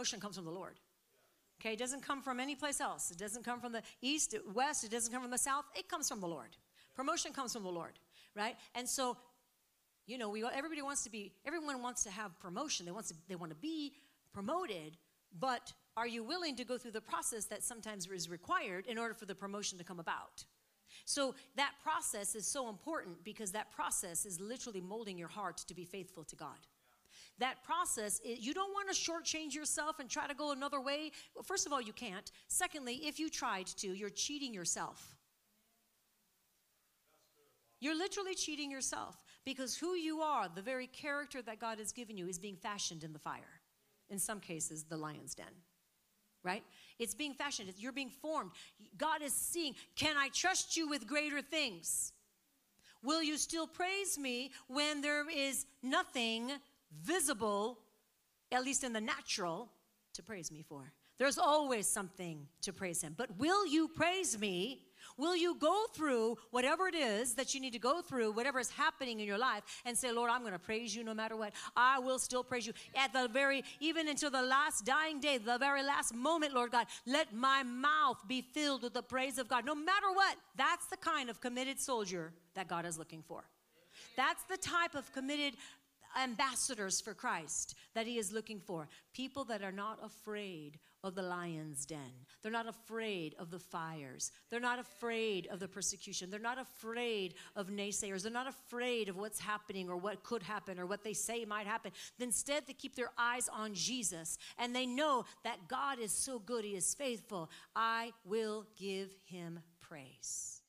promotion comes from the Lord. Okay, it doesn't come from any place else. It doesn't come from the east, west, it doesn't come from the south. It comes from the Lord. Promotion comes from the Lord, right? And so, you know, we everybody wants to be everyone wants to have promotion. They want to they want to be promoted, but are you willing to go through the process that sometimes is required in order for the promotion to come about? So that process is so important because that process is literally molding your heart to be faithful to God that process, you don't want to shortchange yourself and try to go another way. Well, first of all, you can't. Secondly, if you tried to, you're cheating yourself. You're literally cheating yourself because who you are, the very character that God has given you, is being fashioned in the fire. In some cases, the lion's den. Right? It's being fashioned, you're being formed. God is seeing, can I trust you with greater things? Will you still praise me when there is nothing visible, at least in the natural, to praise me for. There's always something to praise Him. But will you praise me? Will you go through whatever it is that you need to go through, whatever is happening in your life, and say, Lord, I'm going to praise you no matter what. I will still praise you at the very, even until the last dying day, the very last moment, Lord God. Let my mouth be filled with the praise of God, no matter what. That's the kind of committed soldier that God is looking for. That's the type of committed ambassadors for Christ that he is looking for. People that are not afraid of the lion's den. They're not afraid of the fires. They're not afraid of the persecution. They're not afraid of naysayers. They're not afraid of what's happening or what could happen or what they say might happen. Instead, they keep their eyes on Jesus and they know that God is so good, He is faithful. I will give Him praise.